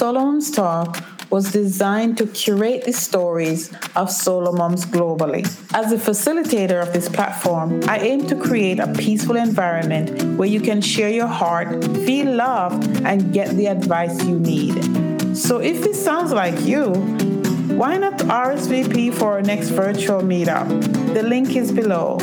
Solo Moms Talk was designed to curate the stories of solo moms globally. As a facilitator of this platform, I aim to create a peaceful environment where you can share your heart, feel loved, and get the advice you need. So if this sounds like you, why not RSVP for our next virtual meetup? The link is below.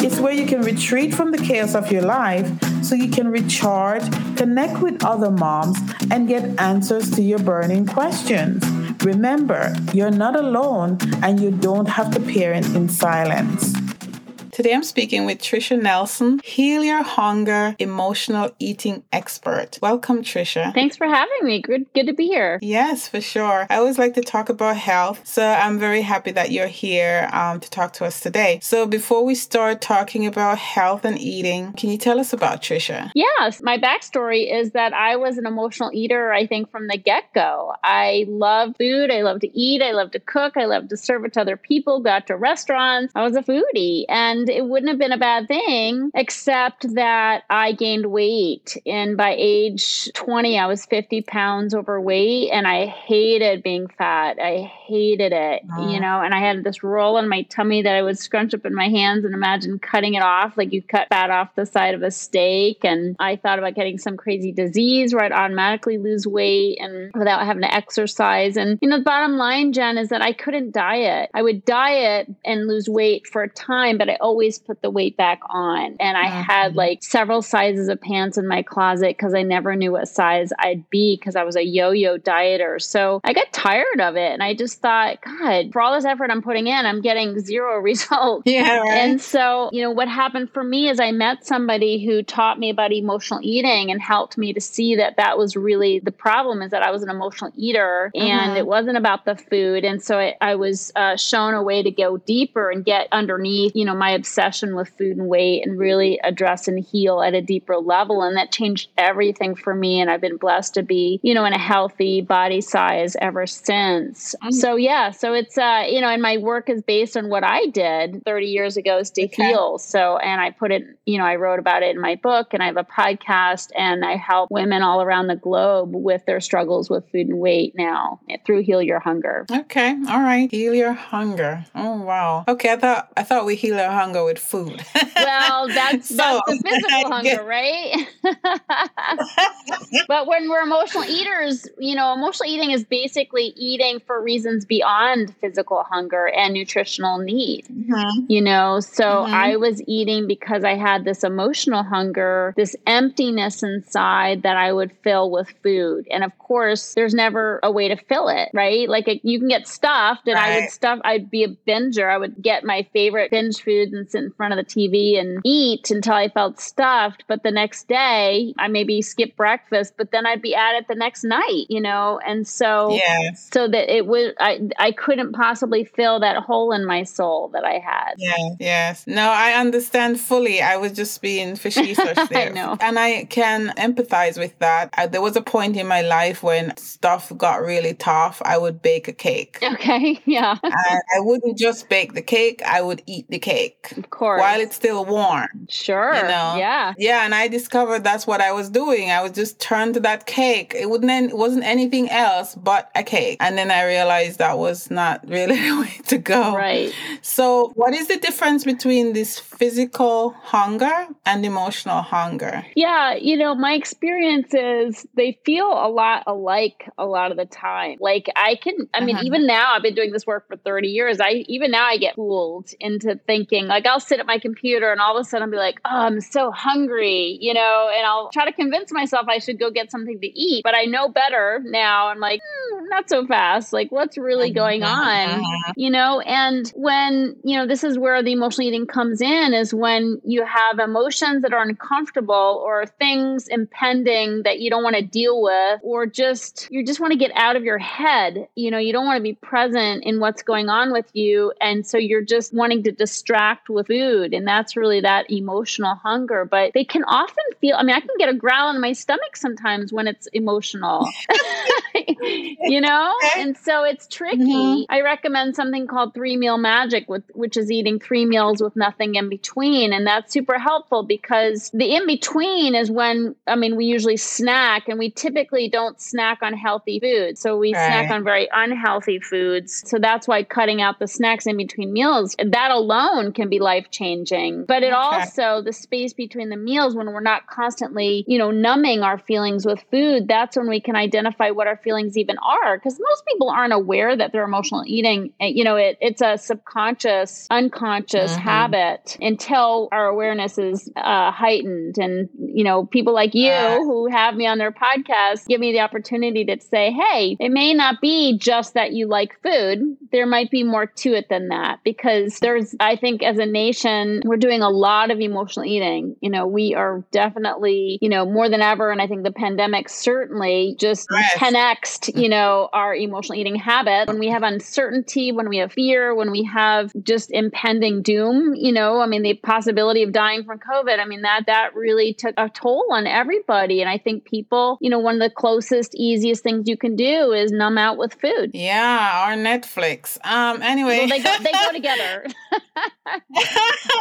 It's where you can retreat from the chaos of your life so you can recharge, connect with other moms, and get answers to your burning questions. Remember, you're not alone and you don't have to parent in silence. Today I'm speaking with Tricia Nelson, Heal Your Hunger emotional eating expert. Welcome, Tricia. Thanks for having me. Good, good to be here. Yes, for sure. I always like to talk about health, so I'm very happy that you're here um, to talk to us today. So before we start talking about health and eating, can you tell us about Tricia? Yes, my backstory is that I was an emotional eater. I think from the get go, I love food. I love to eat. I love to cook. I love to serve it to other people. Got to restaurants. I was a foodie, and it wouldn't have been a bad thing, except that I gained weight. And by age 20, I was 50 pounds overweight and I hated being fat. I hated it, oh. you know, and I had this roll in my tummy that I would scrunch up in my hands and imagine cutting it off like you cut fat off the side of a steak. And I thought about getting some crazy disease where I'd automatically lose weight and without having to exercise. And, you know, the bottom line, Jen, is that I couldn't diet. I would diet and lose weight for a time, but I always always put the weight back on. And I mm-hmm. had like several sizes of pants in my closet because I never knew what size I'd be because I was a yo yo dieter. So I got tired of it. And I just thought, God, for all this effort I'm putting in, I'm getting zero results. Yeah. Right. And so, you know, what happened for me is I met somebody who taught me about emotional eating and helped me to see that that was really the problem is that I was an emotional eater and mm-hmm. it wasn't about the food. And so I, I was uh, shown a way to go deeper and get underneath, you know, my obsession with food and weight and really address and heal at a deeper level. And that changed everything for me. And I've been blessed to be, you know, in a healthy body size ever since. Mm-hmm. So, yeah, so it's, uh, you know, and my work is based on what I did 30 years ago is to okay. heal. So, and I put it, you know, I wrote about it in my book and I have a podcast and I help women all around the globe with their struggles with food and weight now through Heal Your Hunger. Okay. All right. Heal Your Hunger. Oh, wow. Okay. I thought, I thought we heal our hunger with food. well, that's, so, that's the physical hunger, right? but when we're emotional eaters, you know, emotional eating is basically eating for reasons beyond physical hunger and nutritional need. Mm-hmm. You know, so mm-hmm. I was eating because I had this emotional hunger, this emptiness inside that I would fill with food. And of course, there's never a way to fill it, right? Like a, you can get stuffed, and right. I would stuff, I'd be a binger. I would get my favorite binge foods and sit in front of the TV and eat until I felt stuffed. But the next day, I maybe skip breakfast, but then I'd be at it the next night, you know? And so, yes. so that it would, I, I couldn't possibly fill that hole in my soul that I had. Yeah. Yes. No, I understand fully. I was just being fishy. I know. And I can empathize with that. I, there was a point in my life when stuff got really tough. I would bake a cake. Okay. Yeah. I wouldn't just bake the cake, I would eat the cake. Of course. While it's still warm. Sure. You know? Yeah. Yeah. And I discovered that's what I was doing. I was just turned to that cake. It wouldn't it wasn't anything else but a cake. And then I realized that was not really the way to go. Right. So what is the difference between this physical hunger and emotional hunger? Yeah, you know, my experience is they feel a lot alike a lot of the time. Like I can I mean, uh-huh. even now I've been doing this work for 30 years. I even now I get fooled into thinking like I'll sit at my computer and all of a sudden I'll be like, oh, I'm so hungry, you know, and I'll try to convince myself I should go get something to eat. But I know better now. I'm like, mm, not so fast. Like, what's really going on? You know, and when, you know, this is where the emotional eating comes in is when you have emotions that are uncomfortable or things impending that you don't want to deal with, or just, you just want to get out of your head. You know, you don't want to be present in what's going on with you. And so you're just wanting to distract with food. And that's really that emotional hunger. But they can often feel, I mean, I can get a growl in my stomach sometimes when it's emotional. you know? And so it's tricky. Mm-hmm. I recommend something called three meal magic, with, which is eating three meals with nothing in between. And that's super helpful because the in between is when, I mean, we usually snack and we typically don't snack on healthy food. So we right. snack on very unhealthy foods. So that's why cutting out the snacks in between meals, that alone can be life changing. But it okay. also, the space between the meals when we're not constantly, you know, numbing our feelings with food, that's when we can identify what our feelings even are. Because most people aren't aware that they're emotional eating. You know, it, it's a subconscious, unconscious mm-hmm. habit until our awareness is uh, heightened. And, you know, people like you who have me on their podcast give me the opportunity to say, hey, it may not be just that you like food. There might be more to it than that because there's, I think, as a nation, we're doing a lot of emotional eating. You know, we are definitely, you know, more than ever. And I think the pandemic certainly just yes. 10x, you know, our emotional eating habit. When we have uncertainty, when we have fear, when we have just impending doom, you know, I mean, the possibility of dying from COVID, I mean, that, that really took a toll on everybody. And I think people, you know, one of the closest, easiest things you can do is numb out with food. Yeah, or Netflix. Um, anyway. Well, they go, they go together.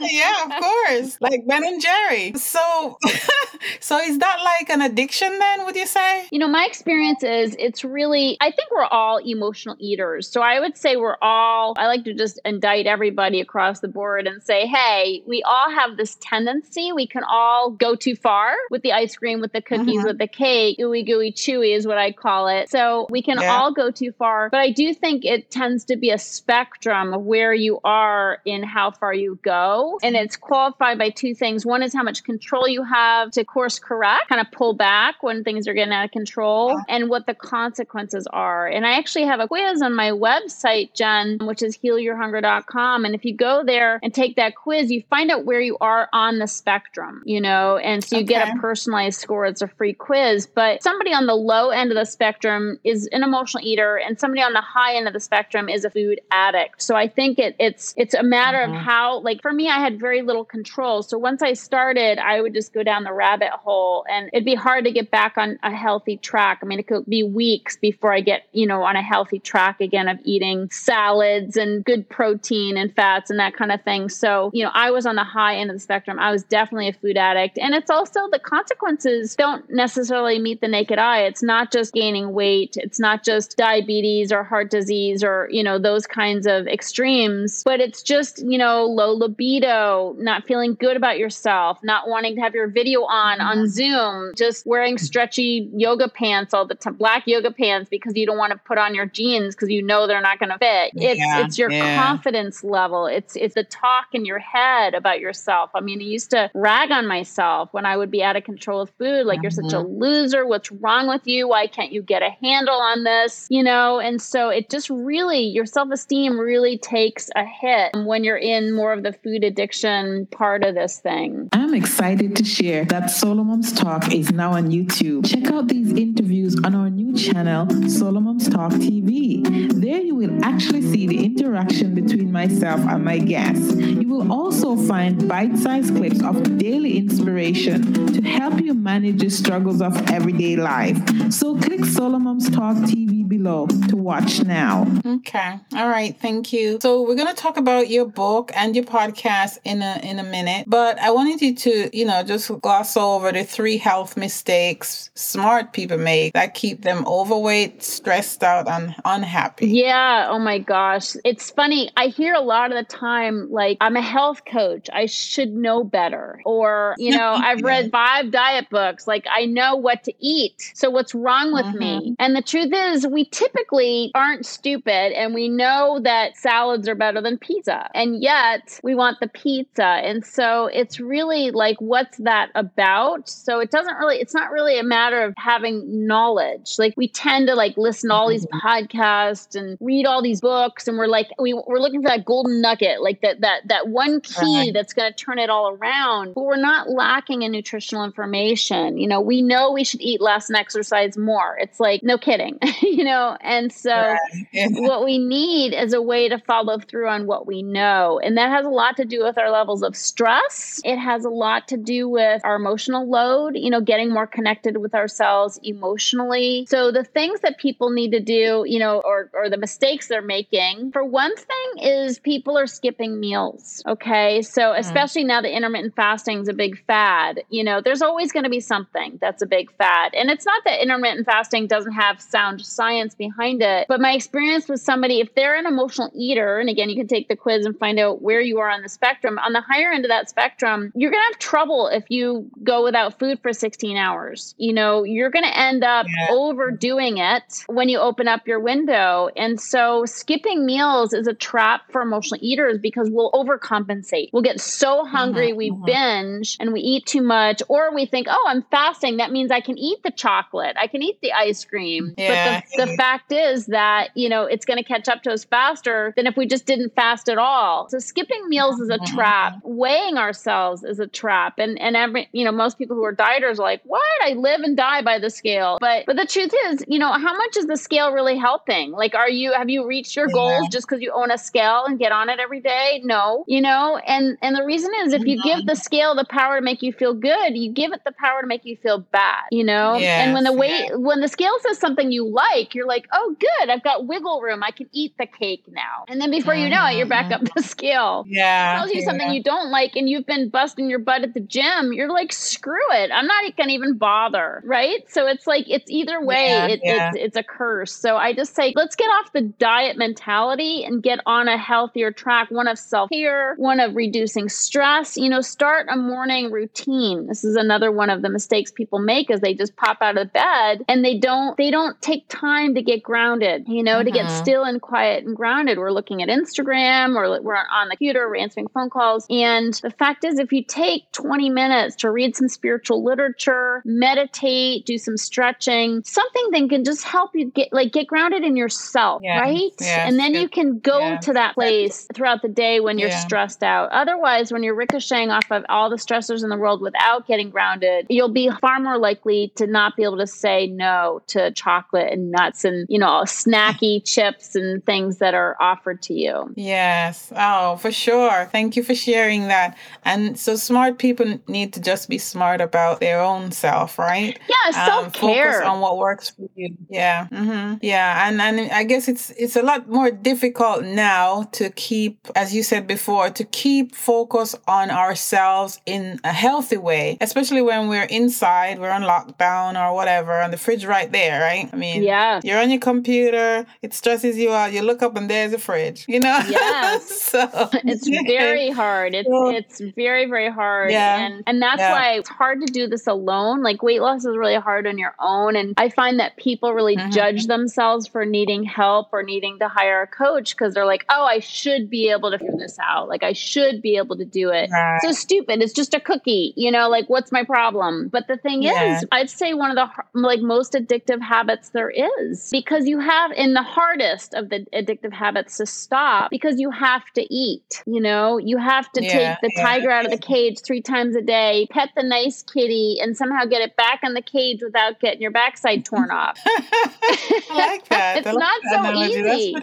yeah, of course. Like Ben and Jerry. So, so is that like an addiction then, would you say? You know, my experience is it's really, I think we're all emotional eaters. So I would say we're all, I like to just indict everybody across the board and say, hey, we all have this tendency. We can all go too far with the ice cream, with the cookies, mm-hmm. with the cake. Ooey gooey chewy is what I call it. So we can yeah. all go too far. But I do think it tends to be a spectrum of where you are in how far you go. And it's qualified by two things. One is how much control you have to course correct, kind of pull back when things are getting out of control, yeah. and what the consequences are. And I actually have a quiz on my website, Jen, which is healyourhunger.com. And if you go there and take that quiz, you find out where you are on the spectrum, you know, and so you okay. get a personalized score. It's a free quiz. But somebody on the low end of the spectrum is an emotional eater, and somebody on the high end of the spectrum is a food addict. So I think it, it's it's a matter mm-hmm. of how, like for me, I had very little control. So once I started, I would just go down the rabbit hole, and it'd be hard to get back on a healthy track. I mean, it could be weeks before I get you know on a healthy track again of eating salads and good protein and fats and that kind of thing. So you know, I was on the high end of the spectrum. I was definitely a food addict, and it's also the consequences don't necessarily meet the naked eye. It's not just gaining weight. It's not just diabetes or heart disease or you know those kinds of extremes, but it's just you know low libido, not feeling good about yourself, not wanting to have your video on on mm-hmm. Zoom, just wearing stretchy yoga pants all the time, black yoga pants because you don't want to put on your jeans because you know they're not going to fit. It's yeah, it's your yeah. confidence level. It's it's the talk in your head about yourself. I mean, I used to rag on myself when I would be out of control with food, like mm-hmm. you're such a mm-hmm. loser. What's wrong with you? Why can't you get a handle on this? You know, and so it just really your self esteem really takes a hit when you're in more of the food addiction part of this thing. I'm excited to share that SoloMoms Talk is now on YouTube. Check out these interviews on our new channel, SoloMoms Talk TV. There you will actually see the interaction between myself and my guests. You will also find bite sized clips of daily inspiration to help you manage the struggles of everyday life. So click SoloMoms Talk TV below to watch now. Okay. All right. Thank you. So we're going to talk about your book and your podcast in a in a minute, but I wanted you to, you know, just gloss over the three health mistakes smart people make that keep them overweight, stressed out, and unhappy. Yeah. Oh my gosh. It's funny. I hear a lot of the time like I'm a health coach. I should know better. Or, you know, I've read five diet books. Like I know what to eat. So what's wrong with mm-hmm. me? And the truth is we typically aren't stupid and we know that salads are better than pizza. And yet we want the pizza. And so it's really like, what's that about? So it doesn't really, it's not really a matter of having knowledge. Like we tend to like listen to all these mm-hmm. podcasts and read all these books. And we're like, we, we're looking for that golden nugget, like that, that, that one key right. that's going to turn it all around. But we're not lacking in nutritional information. You know, we know we should eat less and exercise more. It's like, no kidding, you know? And so right. what we need is a way to follow through on what we know. And that has a lot to do with our levels of stress. It has a lot to do with our emotional load, you know, getting more connected with ourselves emotionally. So the things that people need to do, you know, or, or the mistakes they're making, for one thing is people are skipping meals. Okay. So, mm. especially now that intermittent fasting is a big fad, you know, there's always going to be something that's a big fad. And it's not that intermittent fasting doesn't have sound science behind it, but my experience with somebody, if they're an emotional eater, and again, you can take the quiz and find out where you are on the spectrum, on the higher end of that spectrum, you're going to have trouble if you go without food for 16 hours. You know, you're going to end up yeah. overdoing it when you open up your window. And so skipping meals is a trap for emotional eaters because we'll overcompensate. We'll get so hungry, mm-hmm. we mm-hmm. binge and we eat too much, or we think, oh, I'm fasting. That means I can eat the chocolate, I can eat the ice cream. Yeah. But the, the fact is that, you know, it's going to catch up to us faster than if we just didn't fast at all. So skipping meals is a mm-hmm. trap. Weighing ourselves is a trap. And and every you know, most people who are dieters are like, what? I live and die by the scale. But but the truth is, you know, how much is the scale really helping? Like, are you have you reached your yeah. goals just because you own a scale and get on it every day? No, you know, and and the reason is if you give the scale the power to make you feel good, you give it the power to make you feel bad, you know? Yes, and when the weight yeah. when the scale says something you like, you're like, oh good, I've got wiggle room. I can eat the cake now. And then before mm-hmm. you know it, you're back up the scale. Yeah. It tells you yeah. something you don't like and you've been busting your butt at the gym. You're like, screw it. I'm not gonna even bother. Right. So it's like it's either way, yeah, it, yeah. It's, it's a curse. So I just say, let's get off the diet mentality and get on a healthier track, one of self-care, one of reducing stress. You know, start a morning routine. This is another one of the mistakes people make is they just pop out of bed and they don't they don't take time to get grounded, you know, mm-hmm. to get mm-hmm. still and quiet and grounded. We're looking at Instagram or we're on the computer, we're answering phone calls. And the fact is if you take 20 minutes to read some spiritual literature, meditate, do some stretching, something that can just help you get like get grounded in yourself, yes. right? Yes. And then you can go yes. to that place throughout the day when you're yeah. stressed out. Otherwise, when you're ricocheting off of all the stressors in the world without getting grounded, you'll be far more likely to not be able to say no to chocolate and nuts and, you know, snacky chips and things that are offered to you. Yes. Oh, for sure. Thank you for sharing that. And so smart people need to just be smart about their own self, right? Yeah, self care. Um, focus on what works for you. Yeah. Mm-hmm. Yeah. And and I guess it's it's a lot more difficult now to keep, as you said before, to keep focus on ourselves in a healthy way, especially when we're inside, we're on lockdown or whatever, and the fridge right there, right? I mean, yeah, you're on your computer, it stresses you out. You look up and there's a fridge, you know? Yes. so it's very hard. It's it's very very hard. Yeah. And and that's yeah. why it's hard to do this alone. Like weight loss is really hard on your own, and I find that people really mm-hmm. judge themselves for needing help or needing to hire a coach because they're like, oh, I should be able to figure this out. Like I should be able to do it. Right. So stupid. It's just a cookie. You know, like what's my problem? But the thing yeah. is, I'd say one of the like most addictive habits there is because you have in the hardest of the addictive habits to stop because you have to eat. You know, you have to yeah. take the tiger out of the cage three times a day, pet the nice kitty, and somehow get it back in the cage without getting your backside torn off. I like that. it's not so easy.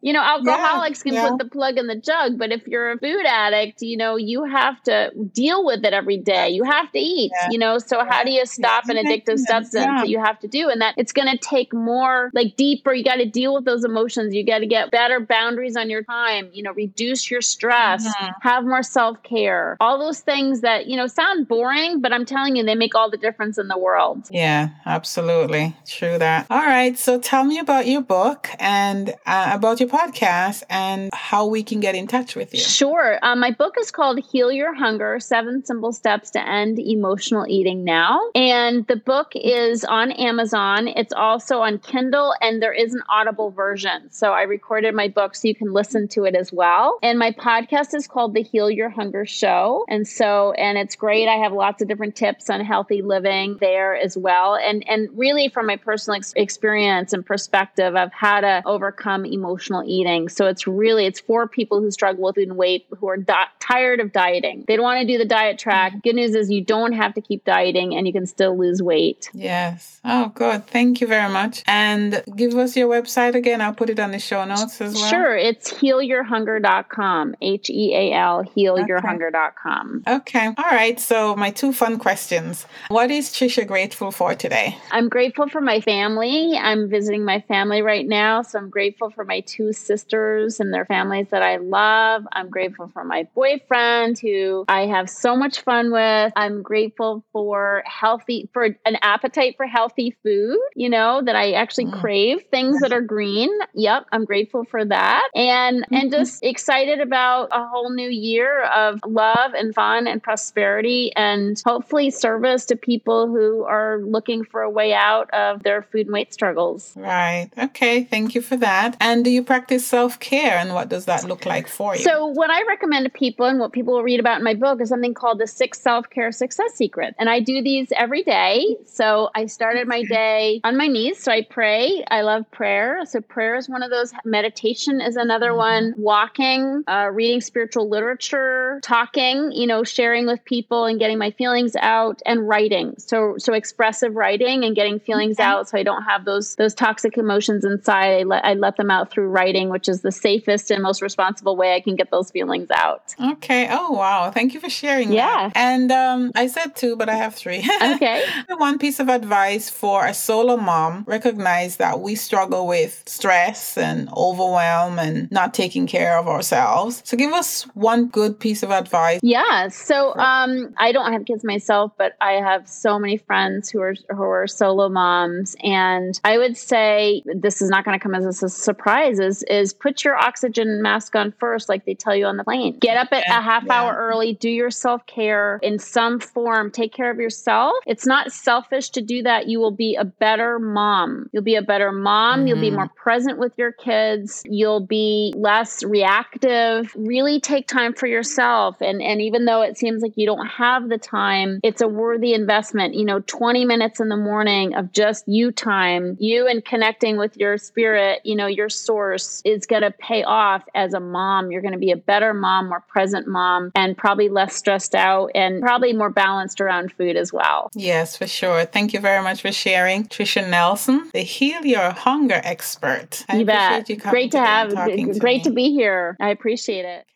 You know, alcoholics yeah. can yeah. put the plug in the jug, but if you're a food addict, you know, you have to deal with it every day. You have to eat, yeah. you know. So how do you stop an addictive substance that you have to do? And that it's going to take more like deeper. You got to deal with those emotions. You got to get better boundaries on your time, you know, reduce your stress, mm-hmm. have more self-care. All those things that, you know, sound boring, but I'm telling you they make all the difference in the world. Yeah, absolutely. True that. All right, so tell me about your book and uh, about your podcast and how we can get in touch with you. Sure. Um, my book is called Heal Your Hunger Seven Simple Steps to End Emotional Eating Now. And the book is on Amazon. It's also on Kindle, and there is an audible version. So I recorded my book so you can listen to it as well. And my podcast is called The Heal Your Hunger Show. And so, and it's great. I have lots of different tips on healthy living there as well. And, and really, from my personal ex- experience and perspective of how to overcome emotional eating. So it's really, it's for people who struggle with eating weight, who are di- tired of dieting. They don't want to do the diet track. Mm-hmm. Good news is you don't have to keep dieting and you can still lose weight. Yes. Oh, good. Thank you very much. And give us your website again. I'll put it on the show notes as well. Sure. It's healyourhunger.com. H E A L, healyourhunger.com. Okay. All right. So, my two fun questions. What is Tricia grateful for today? I'm grateful for my my family. I'm visiting my family right now. So I'm grateful for my two sisters and their families that I love. I'm grateful for my boyfriend who I have so much fun with. I'm grateful for healthy, for an appetite for healthy food, you know, that I actually mm. crave things that are green. Yep. I'm grateful for that. And, mm-hmm. and just excited about a whole new year of love and fun and prosperity and hopefully service to people who are looking for a way out of their food and weight struggles. Right. Okay. Thank you for that. And do you practice self care and what does that look like for you? So, what I recommend to people and what people will read about in my book is something called the six self care success secrets. And I do these every day. So, I started my day on my knees. So, I pray. I love prayer. So, prayer is one of those. Meditation is another mm-hmm. one. Walking, uh, reading spiritual literature, talking, you know, sharing with people and getting my feelings out, and writing. So, so expressive writing and getting feelings okay. out. So I don't have those those toxic emotions inside. I let I let them out through writing, which is the safest and most responsible way I can get those feelings out. Okay. Oh wow. Thank you for sharing. Yeah. That. And um, I said two, but I have three. Okay. One piece of advice for a solo mom: recognize that we struggle with stress and overwhelm and not taking care of ourselves. So give us one good piece of advice. Yeah. So um, I don't have kids myself, but I have so many friends who are who are solo moms, and I would say this is not going to come as a surprise. Is is put your oxygen mask on first, like they tell you on the plane. Get up at a half yeah. hour early. Do your self care in some form. Take care of yourself. It's not selfish to do that. You will be a better mom. You'll be a better mom. Mm-hmm. You'll be mm-hmm. more present with your kids. You'll be less reactive. Really take time for yourself. And and even though it seems like you don't have the time, it's a worthy investment. You know, 20 minutes in the morning of just you time, you and connecting with your spirit, you know, your source is going to pay off as a mom. You're going to be a better mom, more present mom, and probably less stressed out and probably more balanced around food as well. Yes, for sure. Thank you very much for sharing. Tricia Nelson, the Heal Your Hunger expert. I you bet. You great to have, great to, to be here. I appreciate it.